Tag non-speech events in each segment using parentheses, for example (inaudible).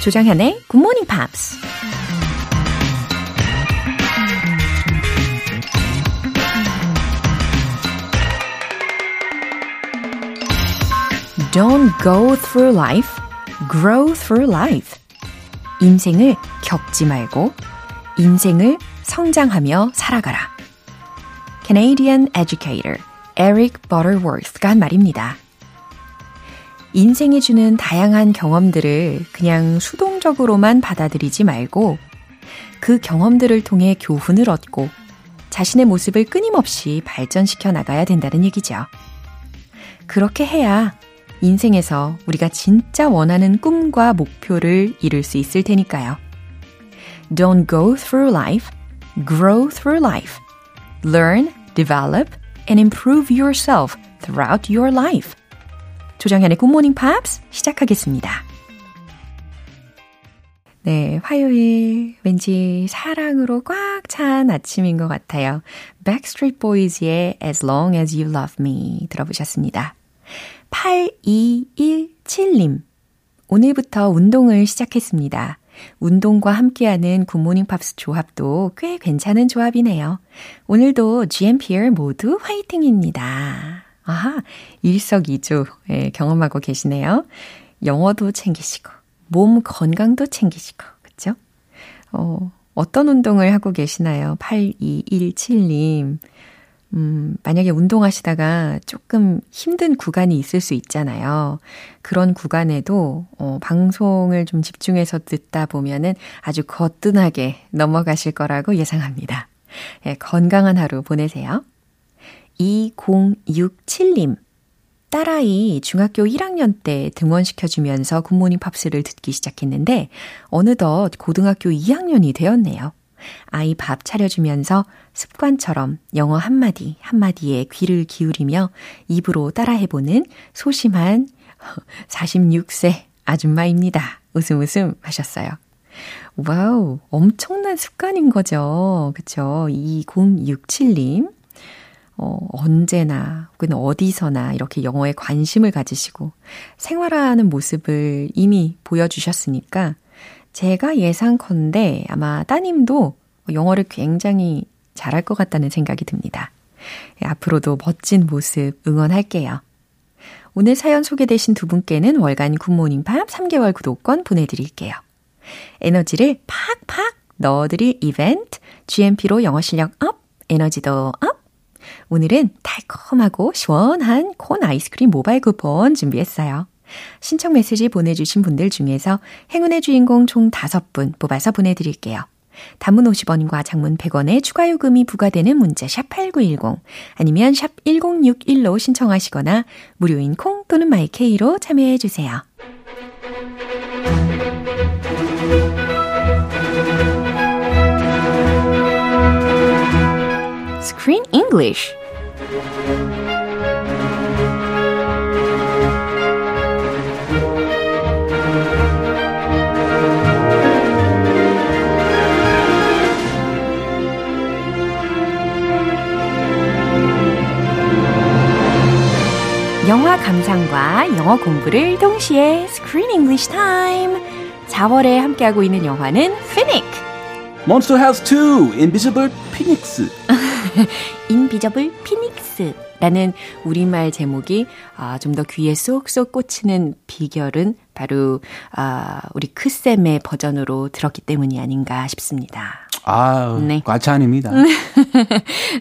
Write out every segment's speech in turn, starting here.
조정현의 Good Morning Pops. Don't go through life, grow through life. 인생을 겪지 말고 인생을 성장하며 살아가라. Canadian educator Eric Butterworth가 한 말입니다. 인생이 주는 다양한 경험들을 그냥 수동적으로만 받아들이지 말고 그 경험들을 통해 교훈을 얻고 자신의 모습을 끊임없이 발전시켜 나가야 된다는 얘기죠. 그렇게 해야 인생에서 우리가 진짜 원하는 꿈과 목표를 이룰 수 있을 테니까요. Don't go through life, grow through life. Learn, develop, and improve yourself throughout your life. 조정현의 굿모닝 팝스 시작하겠습니다. 네, 화요일 왠지 사랑으로 꽉 찬 아침인 것 같아요. Backstreet Boys의 As Long As You Love Me 들어보셨습니다. 8217님. 오늘부터 운동을 시작했습니다. 운동과 함께하는 굿모닝 팝스 조합도 꽤 괜찮은 조합이네요. 오늘도 GMPR 모두 화이팅입니다. 아하, 일석이조 예, 경험하고 계시네요. 영어도 챙기시고, 몸 건강도 챙기시고, 그쵸? 어, 어떤 운동을 하고 계시나요? 8217님. 음, 만약에 운동하시다가 조금 힘든 구간이 있을 수 있잖아요. 그런 구간에도, 어, 방송을 좀 집중해서 듣다 보면은 아주 거뜬하게 넘어가실 거라고 예상합니다. 예, 건강한 하루 보내세요. 2067님. 딸아이 중학교 1학년 때 등원시켜주면서 굿모닝 팝스를 듣기 시작했는데, 어느덧 고등학교 2학년이 되었네요. 아이 밥 차려주면서 습관처럼 영어 한마디 한마디에 귀를 기울이며 입으로 따라해보는 소심한 (laughs) 46세 아줌마입니다. 웃음 웃음 하셨어요. 와우, 엄청난 습관인 거죠. 그쵸? 2067님. 어, 언제나 혹은 어디서나 이렇게 영어에 관심을 가지시고 생활하는 모습을 이미 보여주셨으니까 제가 예상컨대 아마 따님도 영어를 굉장히 잘할 것 같다는 생각이 듭니다. 앞으로도 멋진 모습 응원할게요. 오늘 사연 소개되신 두 분께는 월간 굿모닝 팝스 3개월 구독권 보내드릴게요. 에너지를 팍팍 넣어드릴 이벤트, GMP로 영어 실력 up, 에너지도 up. 오늘은 달콤하고 시원한 콘 아이스크림 모바일 쿠폰 준비했어요. 신청 메시지 보내주신 분들 중에서 행운의 주인공 총 5분 뽑아서 보내드릴게요. 단문 50원과 장문 100원의 추가 요금이 부과되는 문자 샵 8910 아니면 샵 1061로 신청하시거나 무료인 콩 또는 마이케이로 참여해 주세요. Screen English 영화 감상과 영어 공부를 동시에 Screen English Time. 4월에 함께하고 있는 영화는 Finnick. Monster House 2, Invisible Phoenix. (laughs) Invisible Phoenix라는 우리말 제목이 아, 좀 더 귀에 쏙쏙 꽂히는 비결은 바로 아, 우리 크쌤의 버전으로 들었기 때문이 아닌가 싶습니다. 아, 네. 과찬입니다.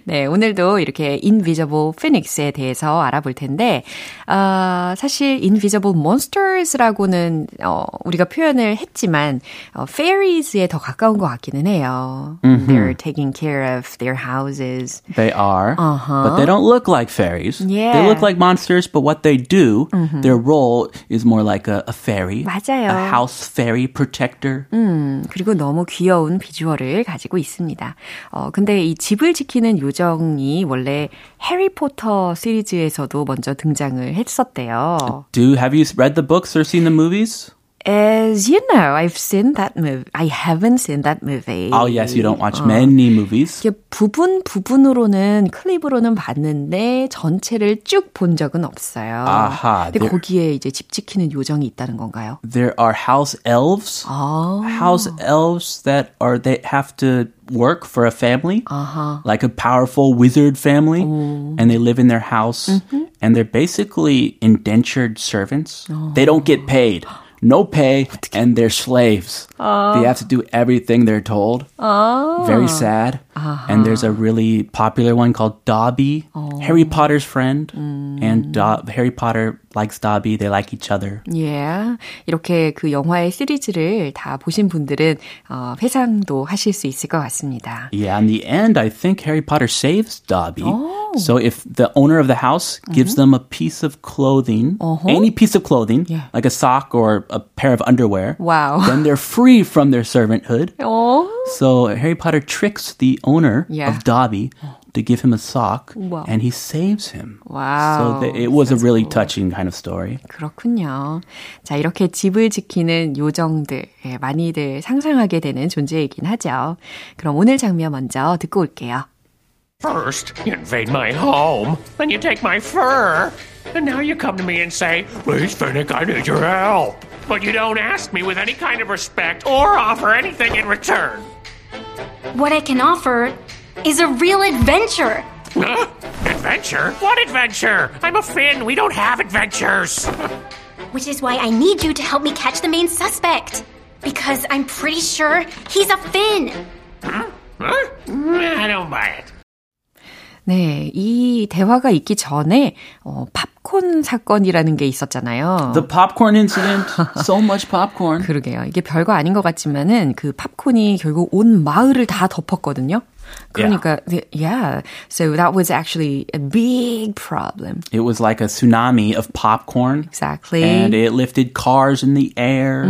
네, 오늘도 이렇게 Invisible Phoenix에 대해서 알아볼 텐데, 어, 사실 Invisible Monsters라고는 어, 우리가 표현을 했지만 어, Fairies에 더 가까운 것 같기는 해요. Mm-hmm. They're taking care of their houses. They are, uh-huh. but they don't look like fairies. Yeah. They look like monsters, but what they do, mm-hmm. their role is more like a, a fairy. 맞아요. A house fairy protector. 음, 그리고 너무 귀여운 비주얼을 가지고 있습니다. 어, 근데 이 집을 지키는 요정이 원래 해리포터 시리즈에서도 먼저 등장을 했었대요. Do have you read the books or seen the movies? is, you know, I've seen that movie. I haven't seen that movie. Oh, yes, you don't watch many movies. 이게 부분 부분으로는 클립으로는 봤는데 전체를 쭉 본 적은 없어요. 아하, 근데 there- 거기에 이제 집 지키는 요정이 있다는 건가요? There are house elves. 아. House elves that are, they have to work for a family. 아하. like a powerful wizard family, and they live in their house, and they're basically indentured servants. They don't get paid. No pay, and they're slaves. They have to do everything they're told. Very sad. And there's a really popular one called Dobby, Harry Potter's friend. And Do- Harry Potter likes Dobby. They like each other. 예. 이렇게 그 영화의 시리즈를 다 보신 분들은 어, 회상도 하실 수 있을 것 같습니다. Yeah, in the end, I think Harry Potter saves Dobby. So if the owner of the house gives them a piece of clothing, any piece of clothing, Yeah. like a sock or a pair of underwear, Wow. then they're free from their servanthood. (laughs) 어? So Harry Potter tricks the owner Yeah. of Dobby to give him a sock, Wow. and he saves him. 와우. So th- it was a really touching kind of story. 그렇군요. 자, 이렇게 집을 지키는 요정들, 예, 많이들 상상하게 되는 존재이긴 하죠. 그럼 오늘 장면 먼저 듣고 올게요. First, you invade my home, then you take my fur, and now you come to me and say, Please, Finnick, I need your help. But you don't ask me with any kind of respect or offer anything in return. What I can offer is a real adventure. Huh? Adventure? What adventure? I'm a Finn. We don't have adventures. (laughs) Which is why I need you to help me catch the main suspect. Because I'm pretty sure he's a Finn. Huh? I don't buy it. 네, 이 대화가 있기 전에 어, 팝콘 사건이라는 게 있었잖아요. The popcorn incident, so much popcorn. (laughs) 그러게요. 이게 별거 아닌 것 같지만은 그 팝콘이 결국 온 마을을 다 덮었거든요. 그러니까 yeah. So that was actually a big problem. It was like a tsunami of popcorn. Exactly. And it lifted cars in the air.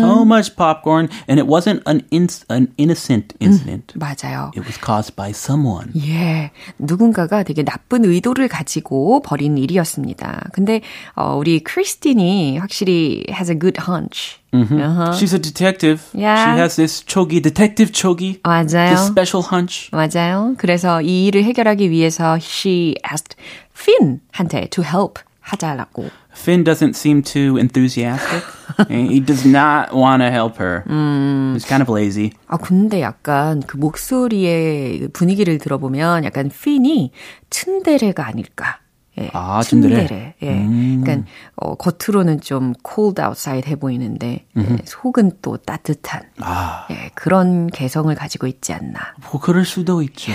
So much popcorn. And it wasn't an, in- an innocent incident. 맞아요. It was caused by someone. 예, 누군가가 되게 나쁜 의도를 가지고 벌인 일이었습니다. 근데 어, 우리 크리스틴이 확실히 has a good hunch. Uh-huh. She's a detective. Yeah. She has this chogi, detective chogi. 맞아요. This special hunch. 맞아요. 그래서 이 일을 해결하기 위해서 she asked Finn한테 to help 하자라고. Finn doesn't seem too enthusiastic. he does not want to help her. He's kind of lazy. 아 근데 약간 그 목소리의 분위기를 들어보면 약간 핀이 츤데레가 아닐까. 예, 아, 츤데레. 예. 그러니까 어, 겉으로는 좀 cold outside 해 보이는데 예, 속은 또 따뜻한 아, 예, 그런 개성을 가지고 있지 않나. 뭐 그럴 수도 있죠.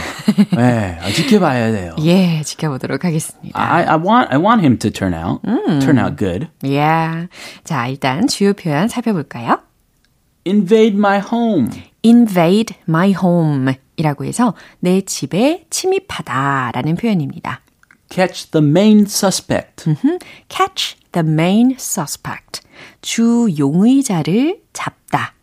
네, (laughs) 지켜봐야 돼요. 예, 지켜보도록 하겠습니다. I, I want I want him to turn out turn out good. 예. 자, 일단 주요 표현 살펴볼까요? Invade my home. invade my home 이라고 해서 내 집에 침입하다 라는 표현입니다. Catch the main suspect. catch the main suspect. 주 용의자를 잡다.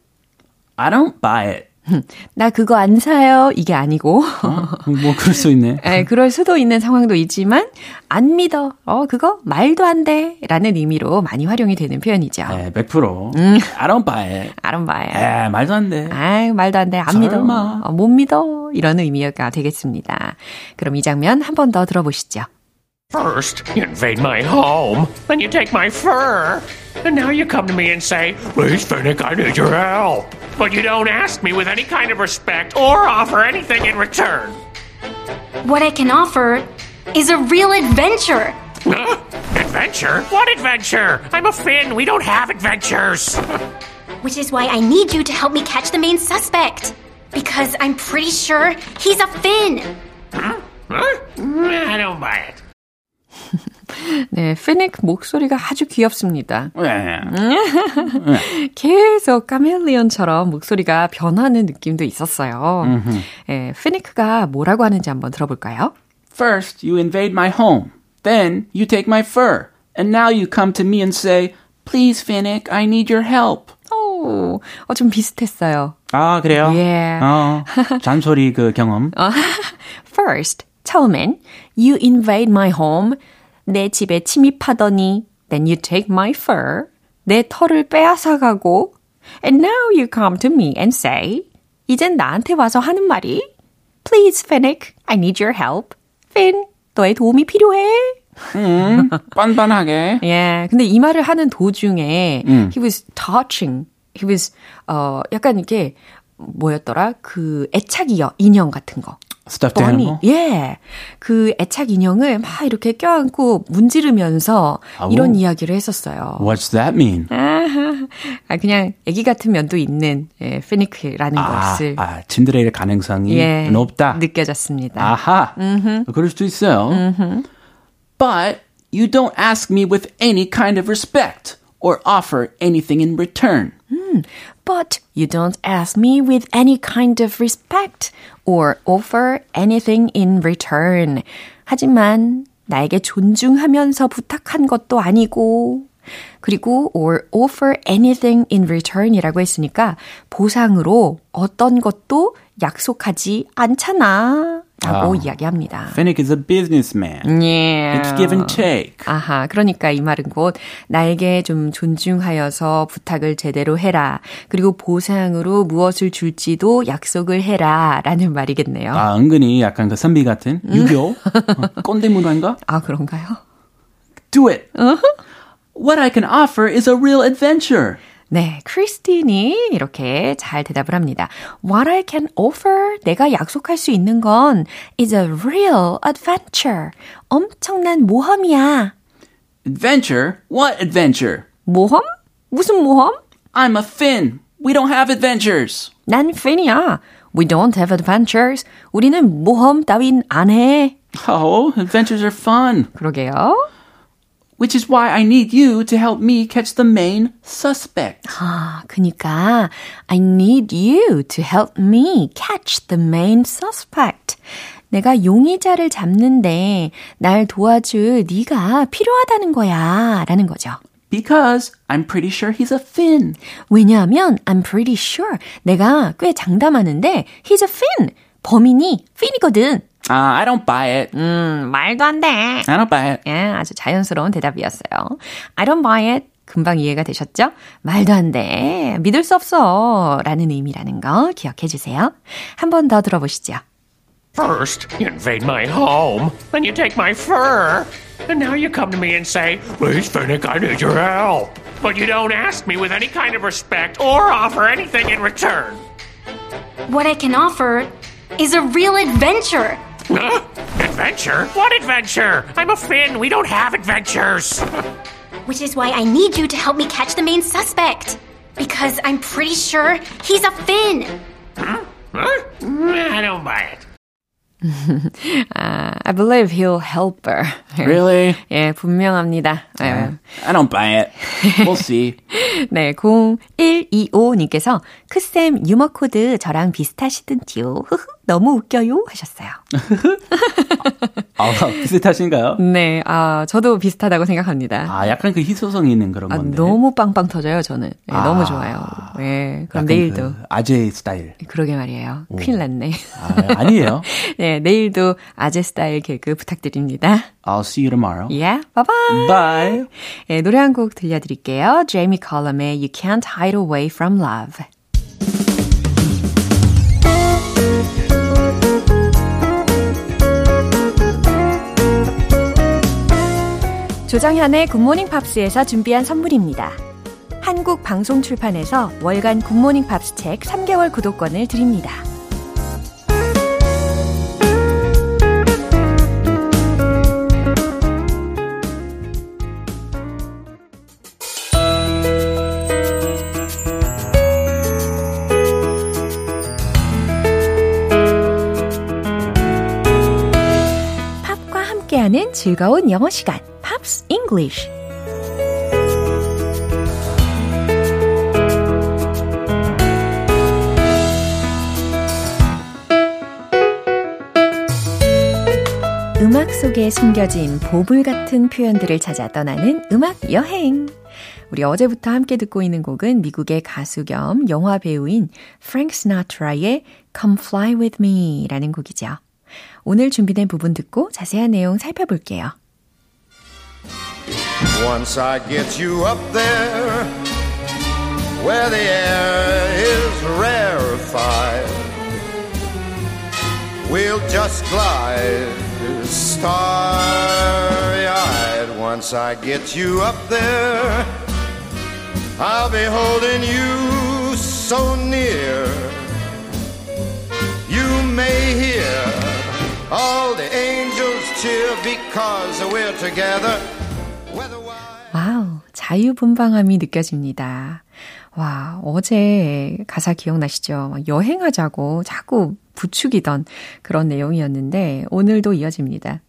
I don't buy it. (laughs) 나 그거 안 사요. 이게 아니고. 뭐 그럴 수 있네. 에, 그럴 수도 있는 상황도 있지만 안 믿어. 어, 그거 말도 안 돼. 라는 의미로 많이 활용이 되는 표현이죠. 네, 100%. I don't buy it. I don't buy it. 에, 말도 안 돼. 아이, 말도 안 돼. 안 믿어. 설마. 어, 못 믿어. 이런 의미가 되겠습니다. 그럼 이 장면 한 번 더 들어보시죠. First, you invade my home, then you take my fur, and now you come to me and say, Please, Finnick, I need your help. But you don't ask me with any kind of respect or offer anything in return. What I can offer is a real adventure. Huh? Adventure? What adventure? I'm a Finn. We don't have adventures. Which is why I need you to help me catch the main suspect. Because I'm pretty sure he's a Finn. Huh? I don't buy it. 네, 피닉 목소리가 아주 귀엽습니다. 네. 계속 카멜리언처럼 목소리가 변하는 느낌도 있었어요. 예, 피닉가 뭐라고 하는지 한번 들어볼까요? First, you invade my home. Then, you take my fur. And now you come to me and say, Please, Finnick, I need your help. 오, 어, 좀 비슷했어요. 아, 그래요? 예. 어, 잔소리 그 경험. First, 처음엔 you invade my home. 내 집에 침입하더니 then you take my fur. 내 털을 빼앗아가고 And now you come to me and say 이젠 나한테 와서 하는 말이 Please, Finnick, I need your help. Finn, 너의 도움이 필요해. 음, 빤빤하게. 예, 근데 이 말을 하는 도중에 음. he was touching, he was 어 약간 이게 뭐였더라? 그 애착 인형 같은 거. Bunny. animal. 예. 그 애착 인형을 막 이렇게 껴안고 문지르면서 아우. 이런 이야기를 했었어요. What's that mean? 아, 그냥 애기 같은 면도 있는 예, 피니크라는 아, 것을 아, 침드레일 가능성이 예, 높다. 느껴졌습니다. 아하. 그럴 수도 있어요. But you don't ask me with any kind of respect or offer anything in return. But you don't ask me with any kind of respect or offer anything in return. 하지만 나에게 존중하면서 부탁한 것도 아니고 그리고 or offer anything in return이라고 했으니까 보상으로 어떤 것도 약속하지 않잖아. 라고 아. 이야기합니다. Finnick is a businessman. 예. It's give and take. 아하, 그러니까 이 말은 곧 나에게 좀 존중하여서 부탁을 제대로 해라. 그리고 보상으로 무엇을 줄지도 약속을 해라. 라는 말이겠네요. 아, 은근히 약간 그 선비 같은 유교 (laughs) 꼰대 문화인가? 아, 그런가요? Do it. What I can offer is a real adventure. 네, 크리스틴이 이렇게 잘 대답을 합니다. What I can offer, 내가 약속할 수 있는 건 is a real adventure. 엄청난 모험이야. Adventure? What adventure? 모험? 무슨 모험? I'm a Finn. We don't have adventures. 난 팬이야. We don't have adventures. 우리는 모험 따윈 안 해. Oh, adventures are fun. 그러게요. Which is why I need you to help me catch the main suspect. 아, 그니까 I need you to help me catch the main suspect. 내가 용의자를 잡는데 날 도와줄 네가 필요하다는 거야. 라는 거죠. Because I'm pretty sure he's a Finn. 왜냐하면 I'm pretty sure 내가 꽤 장담하는데 he's a Finn. 범인이 Finn이거든. Uh, I don't buy it. 음, 말도 안 돼. I don't buy it. 예, 아주 자연스러운 대답이었어요. I don't buy it. 금방 이해가 되셨죠? 말도 안 돼. 믿을 수 없어. 라는 의미라는 거 기억해 주세요. 한 번 더 들어보시죠. First, you invade my home, then you take my fur, and now you come to me and say, Please, Finnick, I need your help. But you don't ask me with any kind of respect or offer anything in return. What I can offer is a real adventure. Huh? (gasps) Adventure? What adventure? I'm a Finn. We don't have adventures. (laughs) Which is why I need you to help me catch the main suspect. Because I'm pretty sure he's a Finn. Huh? I don't buy it. (laughs) 아, I believe he'll help her. Really? (laughs) 예, 분명합니다. 예. I don't buy it. We'll see. (laughs) 네, 0125님께서 크쌤 유머 코드 저랑 비슷하시던지요. 흐흐, 너무 웃겨요 하셨어요. (laughs) 아, 비슷하신가요? 네, 아, 저도 비슷하다고 생각합니다. 아, 약간 그 희소성이 있는 그런 아, 건데. 너무 빵빵 터져요, 저는. 네, 아. 너무 좋아요. 네, 그럼 내일도. 그 아재 스타일. 그러게 말이에요. 큰일 났네. 아, 아니에요. (laughs) 네, 내일도 아재 스타일 개그 부탁드립니다. I'll see you tomorrow. Yeah, bye bye. Bye. 네, 노래 한 곡 들려드릴게요. 제이미 컬럼의 You Can't Hide Away from Love. 조정현의 굿모닝 팝스에서 준비한 선물입니다. 한국 방송 출판에서 월간 굿모닝 팝스 책 3개월 구독권을 드립니다. 즐거운 영어 시간, Pops English. 음악 속에 숨겨진 보물 같은 표현들을 찾아 떠나는 음악 여행. 우리 어제부터 함께 듣고 있는 곡은 미국의 가수 겸 영화 배우인 프랭크 시나트라의 Come Fly With Me 라는 곡이죠. 오늘 준비된 부분 듣고 자세한 내용 살펴볼게요. Once I get you up there, where the air is rarefied, we'll just glide starry eyed. Once I get you up there, I'll be holding you so near. You may hear all the angels cheer because we're together. 와우, 자유분방함이 느껴집니다. 와, 어제 가사 기억나시죠? 여행하자고 자꾸 부추기던 그런 내용이었는데 오늘도 이어집니다.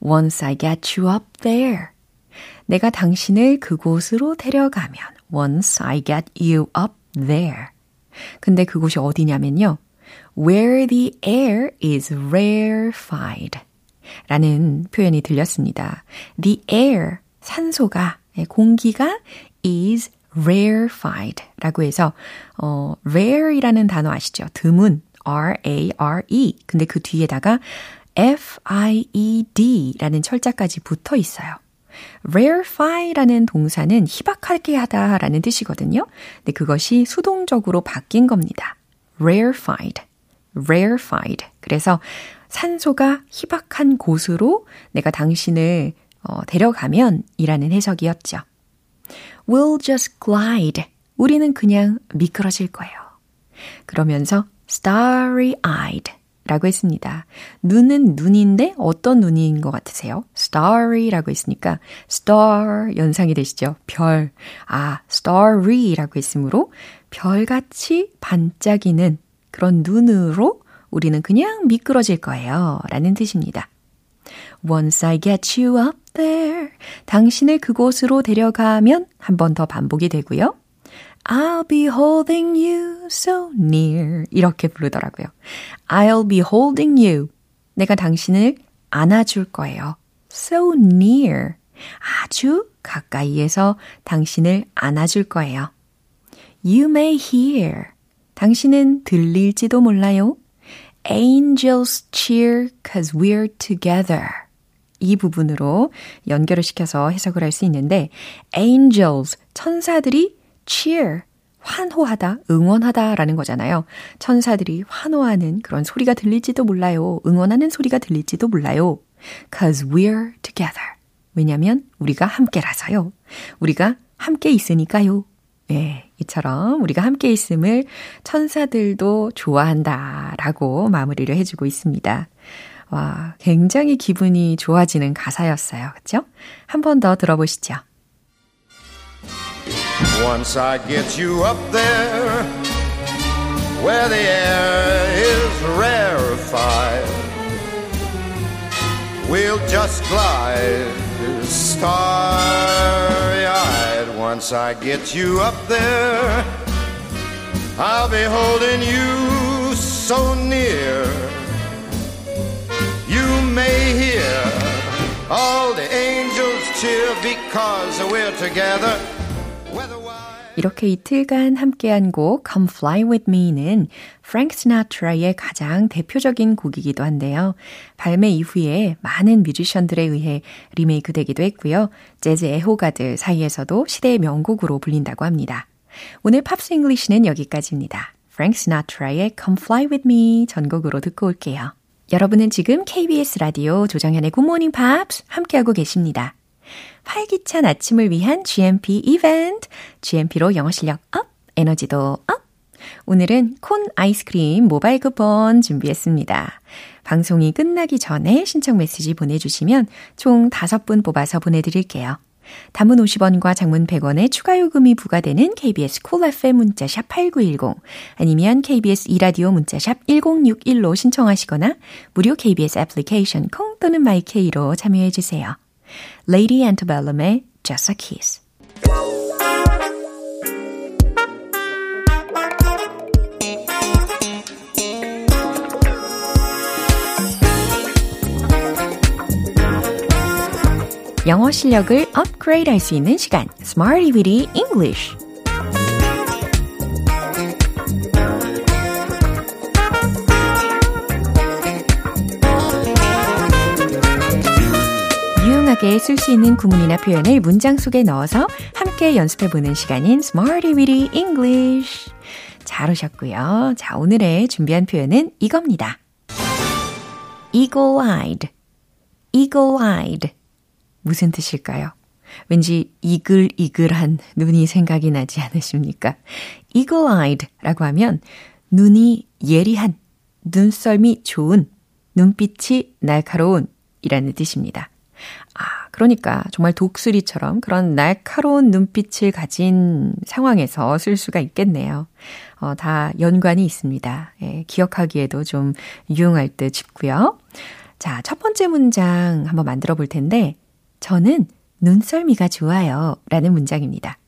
Once I get you up there. 내가 당신을 그곳으로 데려가면 Once I get you up there. 근데 그곳이 어디냐면요. Where the air is rarefied. 라는 표현이 들렸습니다. The air, 산소가, 공기가 is rarefied 라고 해서, 어, rare이라는 단어 아시죠? 드문, R-A-R-E. 근데 그 뒤에다가 F-I-E-D 라는 철자까지 붙어 있어요. rarefy라는 동사는 희박하게 하다 라는 뜻이거든요. 근데 그것이 수동적으로 바뀐 겁니다. rarefied, rarefied. 그래서 산소가 희박한 곳으로 내가 당신을 어, 데려가면 이라는 해석이었죠. We'll just glide. 우리는 그냥 미끄러질 거예요. 그러면서 starry-eyed 라고 했습니다. 눈은 눈인데 어떤 눈인 것 같으세요? starry라고 했으니까 star 연상이 되시죠? 별. 아, starry라고 했으므로 별같이 반짝이는 그런 눈으로 우리는 그냥 미끄러질 거예요. 라는 뜻입니다. Once I get you up there. 당신을 그곳으로 데려가면 한 번 더 반복이 되고요. I'll be holding you so near. 이렇게 부르더라고요. I'll be holding you. 내가 당신을 안아줄 거예요. So near. 아주 가까이에서 당신을 안아줄 거예요. You may hear. 당신은 들릴지도 몰라요. Angels cheer cause we're together. 이 부분으로 연결을 시켜서 해석을 할 수 있는데 angels 천사들이 cheer 환호하다, 응원하다라는 거잖아요. 천사들이 환호하는 그런 소리가 들릴지도 몰라요. 응원하는 소리가 들릴지도 몰라요. Cause we're together. 왜냐면 우리가 함께라서요. 우리가 함께 있으니까요. 예, 이처럼 우리가 함께 있음을 천사들도 좋아한다 라고 마무리를 해주고 있습니다. 와, 굉장히 기분이 좋아지는 가사였어요. 그쵸? 한 번 더 들어보시죠. Once I get you up there, where the air is rarefied, we'll just glide starry-eyed. Once I get you up there, I'll be holding you so near. You may hear all the angels cheer because we're together. 이렇게 이틀간 함께한 곡 Come Fly With Me는 프랭크 시나트라의 가장 대표적인 곡이기도 한데요. 발매 이후에 많은 뮤지션들에 의해 리메이크 되기도 했고요. 재즈 애호가들 사이에서도 시대의 명곡으로 불린다고 합니다. 오늘 Pops English는 여기까지입니다. 프랭크 시나트라의 Come Fly With Me 전곡으로 듣고 올게요. 여러분은 지금 KBS 라디오 조정현의 Good Morning Pops 함께하고 계십니다. 활기찬 아침을 위한 GMP 이벤트. GMP로 영어 실력 up, 에너지도 up. 오늘은 콘 아이스크림 모바일 쿠폰 준비했습니다. 방송이 끝나기 전에 신청 메시지 보내주시면 총 5분 뽑아서 보내드릴게요. 단문 50원과 장문 100원의 추가 요금이 부과되는 KBS 콜 cool FM 문자샵 8910 아니면 KBS 이라디오 문자샵 1061로 신청하시거나 무료 KBS 애플리케이션 콩 또는 My K로 참여해 주세요. Lady Antebellum의 Just a Kiss. 영어 실력을 업그레이드 할 수 있는 시간, Smarty Weedy English. 유용하게 쓸 수 있는 구문이나 표현을 문장 속에 넣어서 함께 연습해 보는 시간인 Smarty Weedy English. 잘 오셨고요. 자, 오늘의 준비한 표현은 이겁니다. eagle-eyed, eagle-eyed. 무슨 뜻일까요? 왠지 이글이글한 눈이 생각이 나지 않으십니까? eagle-eyed 라고 하면 눈이 예리한, 눈썰미 좋은, 눈빛이 날카로운 이라는 뜻입니다. 아, 그러니까 정말 독수리처럼 그런 날카로운 눈빛을 가진 상황에서 쓸 수가 있겠네요. 어, 다 연관이 있습니다. 예, 기억하기에도 좀 유용할 듯 싶고요. 자, 첫 번째 문장 한번 만들어 볼 텐데, 저는 눈썰미가 좋아요. 라는 문장입니다.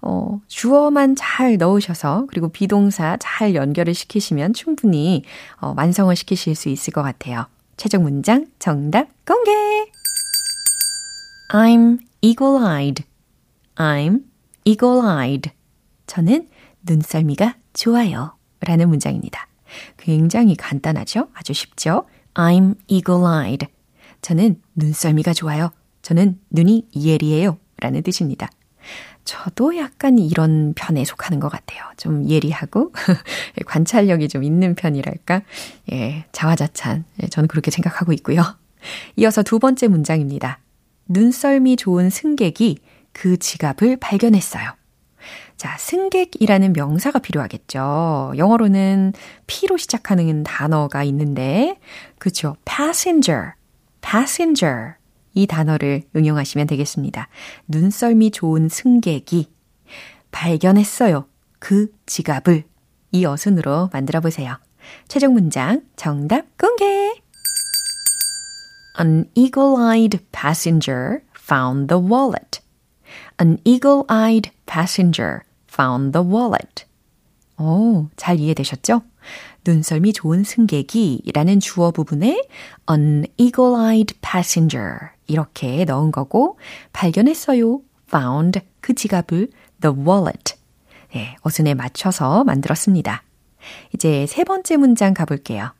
어, 주어만 잘 넣으셔서 그리고 비동사 잘 연결을 시키시면 충분히 어, 완성을 시키실 수 있을 것 같아요. 최종 문장 정답 공개! I'm eagle-eyed. I'm eagle-eyed. 저는 눈썰미가 좋아요. 라는 문장입니다. 굉장히 간단하죠? 아주 쉽죠? I'm eagle-eyed. 저는 눈썰미가 좋아요. 저는 눈이 예리해요. 라는 뜻입니다. 저도 약간 이런 편에 속하는 것 같아요. 좀 예리하고 (laughs) 관찰력이 좀 있는 편이랄까? 예, 자화자찬. 예, 저는 그렇게 생각하고 있고요. 이어서 두 번째 문장입니다. 눈썰미 좋은 승객이 그 지갑을 발견했어요. 자, 승객이라는 명사가 필요하겠죠. 영어로는 P로 시작하는 단어가 있는데, 그쵸. passenger, passenger. 이 단어를 응용하시면 되겠습니다. 눈썰미 좋은 승객이 발견했어요. 그 지갑을 이 어순으로 만들어 보세요. 최종 문장 정답 공개! An eagle-eyed passenger found the wallet. An eagle-eyed passenger found the wallet. 오, 잘 이해되셨죠? 눈썰미 좋은 승객이 라는 주어 부분에 an eagle-eyed passenger 이렇게 넣은 거고 발견했어요. found 그 지갑을 the wallet 네, 어순에 맞춰서 만들었습니다. 이제 세 번째 문장 가볼게요.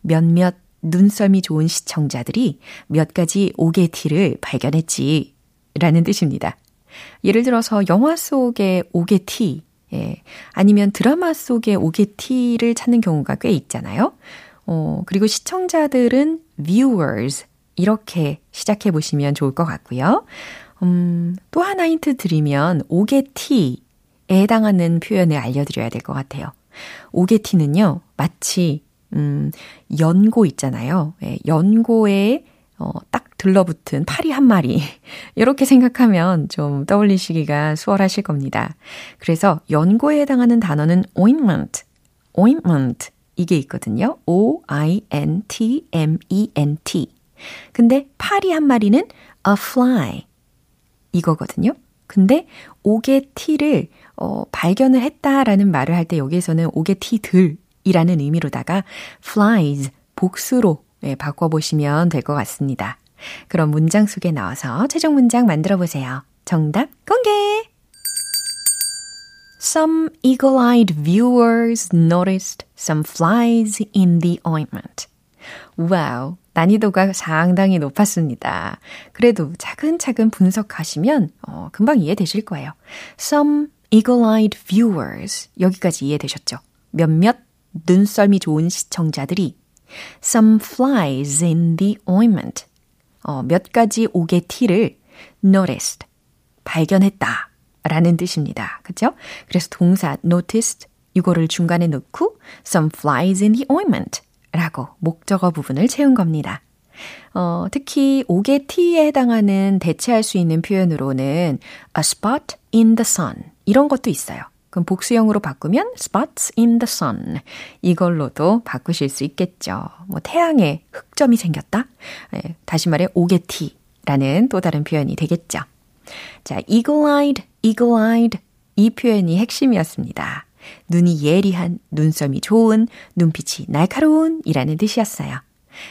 몇몇 눈썰미 좋은 시청자들이 몇 가지 오게티를 발견했지 라는 뜻입니다. 예를 들어서 영화 속의 오게티, 예, 아니면 드라마 속의 오게티를 찾는 경우가 꽤 있잖아요. 어, 그리고 시청자들은 viewers, 이렇게 시작해 보시면 좋을 것 같고요. 음, 또 하나 힌트 드리면 오게티에 해당하는 표현을 알려드려야 될 것 같아요. 오게티는요, 마치 음, 연고 있잖아요. 예, 연고에 어, 딱 들러붙은 파리 한 마리. (laughs) 이렇게 생각하면 좀 떠올리시기가 수월하실 겁니다. 그래서 연고에 해당하는 단어는 ointment, ointment 이게 있거든요. O-I-N-T-M-E-N-T. 근데 파리 한 마리는 a fly 이거거든요. 근데 오게티를 어, 발견을 했다라는 말을 할 때 여기에서는 오게티들 이라는 의미로다가 flies 복수로 네, 바꿔보시면 될 것 같습니다. 그럼 문장 속에 넣어서 최종 문장 만들어 보세요. 정답 공개! Some eagle-eyed viewers noticed some flies in the ointment. 와우, 난이도가 상당히 높았습니다. 그래도 차근차근 분석하시면 어, 금방 이해되실 거예요. Some eagle-eyed viewers 여기까지 이해되셨죠? 몇몇 눈썰미 좋은 시청자들이 some flies in the ointment 어, 몇 가지 오게티를 noticed 발견했다 라는 뜻입니다. 그죠? 그래서 동사 noticed 이거를 중간에 넣고 some flies in the ointment 라고 목적어 부분을 채운 겁니다. 어, 특히 오게티에 해당하는 대체할 수 있는 표현으로는 a spot in the sun 이런 것도 있어요. 그럼 복수형으로 바꾸면 spots in the sun 이걸로도 바꾸실 수 있겠죠. 뭐 태양에 흑점이 생겼다. 예, 다시 말해 오게티라는 또 다른 표현이 되겠죠. 자, eagle-eyed, eagle-eyed 이 표현이 핵심이었습니다. 눈이 예리한, 눈썰미 좋은, 눈빛이 날카로운 이라는 뜻이었어요.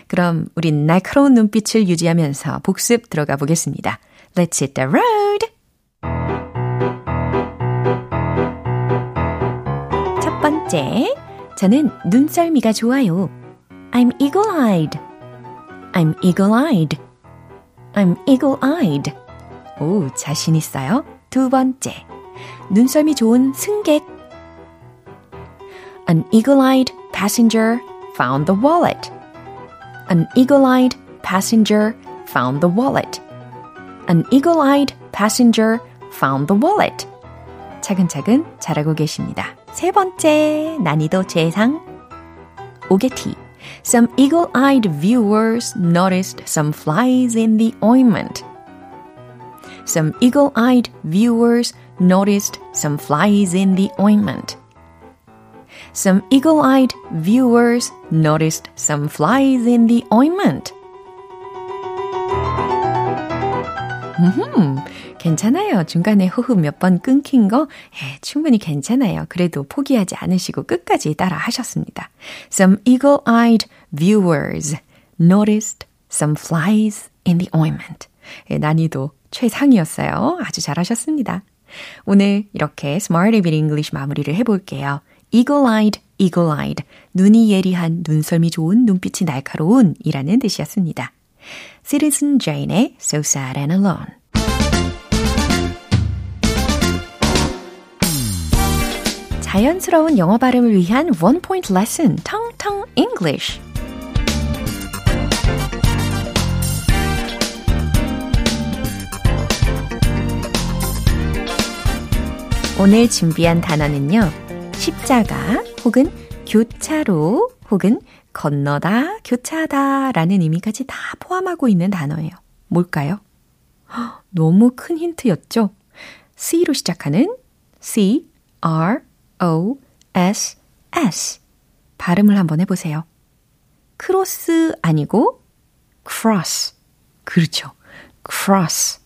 그럼 우린 날카로운 눈빛을 유지하면서 복습 들어가 보겠습니다. Let's hit the road! 번째, 저는 눈썰미가 좋아요. I'm eagle-eyed. I'm eagle-eyed. I'm eagle-eyed. 오, 자신 있어요. 두 번째. 눈썰미 좋은 승객. An eagle-eyed passenger found the wallet. An eagle-eyed passenger found the wallet. An eagle-eyed passenger found the wallet. 차근차근 잘하고 계십니다. 세 번째, 난이도 재상. 오게티. Some eagle-eyed viewers noticed some flies in the ointment. Some eagle-eyed viewers noticed some flies in the ointment. Some eagle-eyed viewers noticed some flies in the ointment. 음, 괜찮아요. 중간에 호흡 몇 번 끊긴 거 예, 충분히 괜찮아요. 그래도 포기하지 않으시고 끝까지 따라 하셨습니다. Some eagle-eyed viewers noticed some flies in the ointment. 예, 난이도 최상이었어요. 아주 잘하셨습니다. 오늘 이렇게 Smart Reading English 마무리를 해볼게요. eagle-eyed, eagle-eyed. 눈이 예리한, 눈썰미 좋은, 눈빛이 날카로운 이라는 뜻이었습니다. Citizen Jane의 So Sad and Alone. 자연스러운 영어 발음을 위한 원 포인트 레슨, 텅텅 English. 오늘 준비한 단어는요. 십자가 혹은 교차로 혹은 건너다, 교차하다 라는 의미까지 다 포함하고 있는 단어예요. 뭘까요? (gasps) 너무 큰 힌트였죠? C로 시작하는 C, R, O, S, S. 발음을 한번 해보세요. 크로스 아니고 cross. 그렇죠. cross,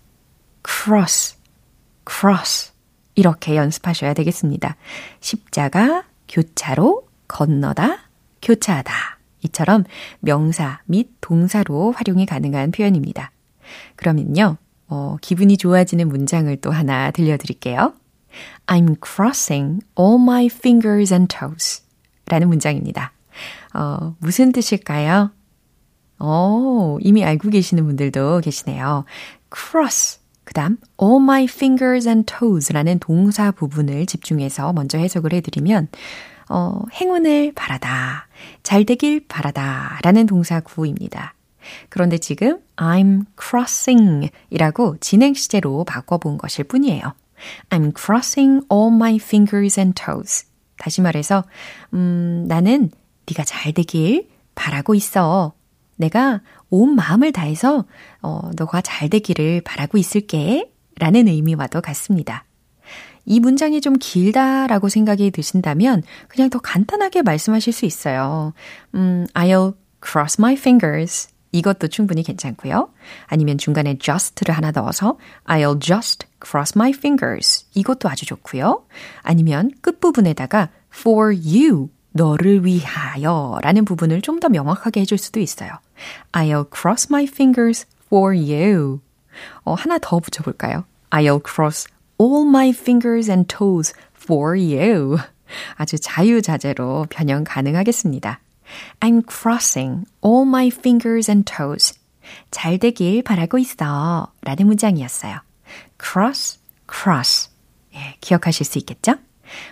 cross, cross. 이렇게 연습하셔야 되겠습니다. 십자가, 교차로, 건너다, 교차하다. 이처럼 명사 및 동사로 활용이 가능한 표현입니다. 그러면요, 어, 기분이 좋아지는 문장을 또 하나 들려드릴게요. I'm crossing all my fingers and toes. 라는 문장입니다. 어, 무슨 뜻일까요? 어, 이미 알고 계시는 분들도 계시네요. cross. 그 다음, all my fingers and toes 라는 동사 부분을 집중해서 먼저 해석을 해드리면, 어, 행운을 바라다, 잘 되길 바라다 라는 동사 구입니다. 그런데 지금 I'm crossing 이라고 진행 시제로 바꿔본 것일 뿐이에요. I'm crossing all my fingers and toes. 다시 말해서, 음, 나는 네가 잘 되길 바라고 있어. 내가 온 마음을 다해서 어, 너가 잘 되기를 바라고 있을게. 라는 의미와도 같습니다. 이 문장이 좀 길다라고 생각이 드신다면 그냥 더 간단하게 말씀하실 수 있어요. 음, I'll cross my fingers. 이것도 충분히 괜찮고요. 아니면 중간에 just를 하나 넣어서 I'll just cross my fingers. 이것도 아주 좋고요. 아니면 끝부분에다가 for you 너를 위하여 라는 부분을 좀 더 명확하게 해줄 수도 있어요. I'll cross my fingers for you. 어, 하나 더 붙여볼까요? I'll cross all my fingers and toes for you. 아주 자유자재로 변형 가능하겠습니다. I'm crossing all my fingers and toes. 잘 되길 바라고 있어. 라는 문장이었어요. cross, cross. 예, 기억하실 수 있겠죠?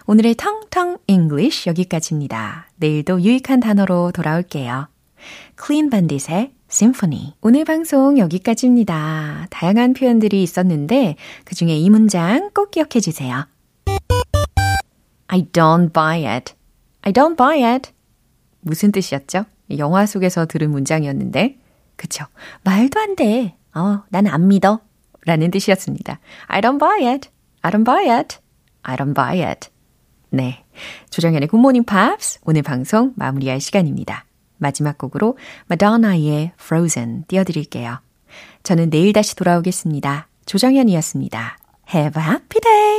오늘의 텅텅 English 여기까지입니다. 내일도 유익한 단어로 돌아올게요. Clean Bandit의 Symphony. 오늘 방송 여기까지입니다. 다양한 표현들이 있었는데 그 중에 이 문장 꼭 기억해 주세요. I don't buy it. I don't buy it. 무슨 뜻이었죠? 영화 속에서 들은 문장이었는데, 그쵸? 말도 안 돼. 어, 난 안 믿어. 라는 뜻이었습니다. I don't buy it. I don't buy it. I don't buy it. 네. 조정현의 굿모닝 팝스 오늘 방송 마무리할 시간입니다. 마지막 곡으로 마더나의 Frozen 띄워드릴게요. 저는 내일 다시 돌아오겠습니다. 조정현이었습니다. Have a happy day!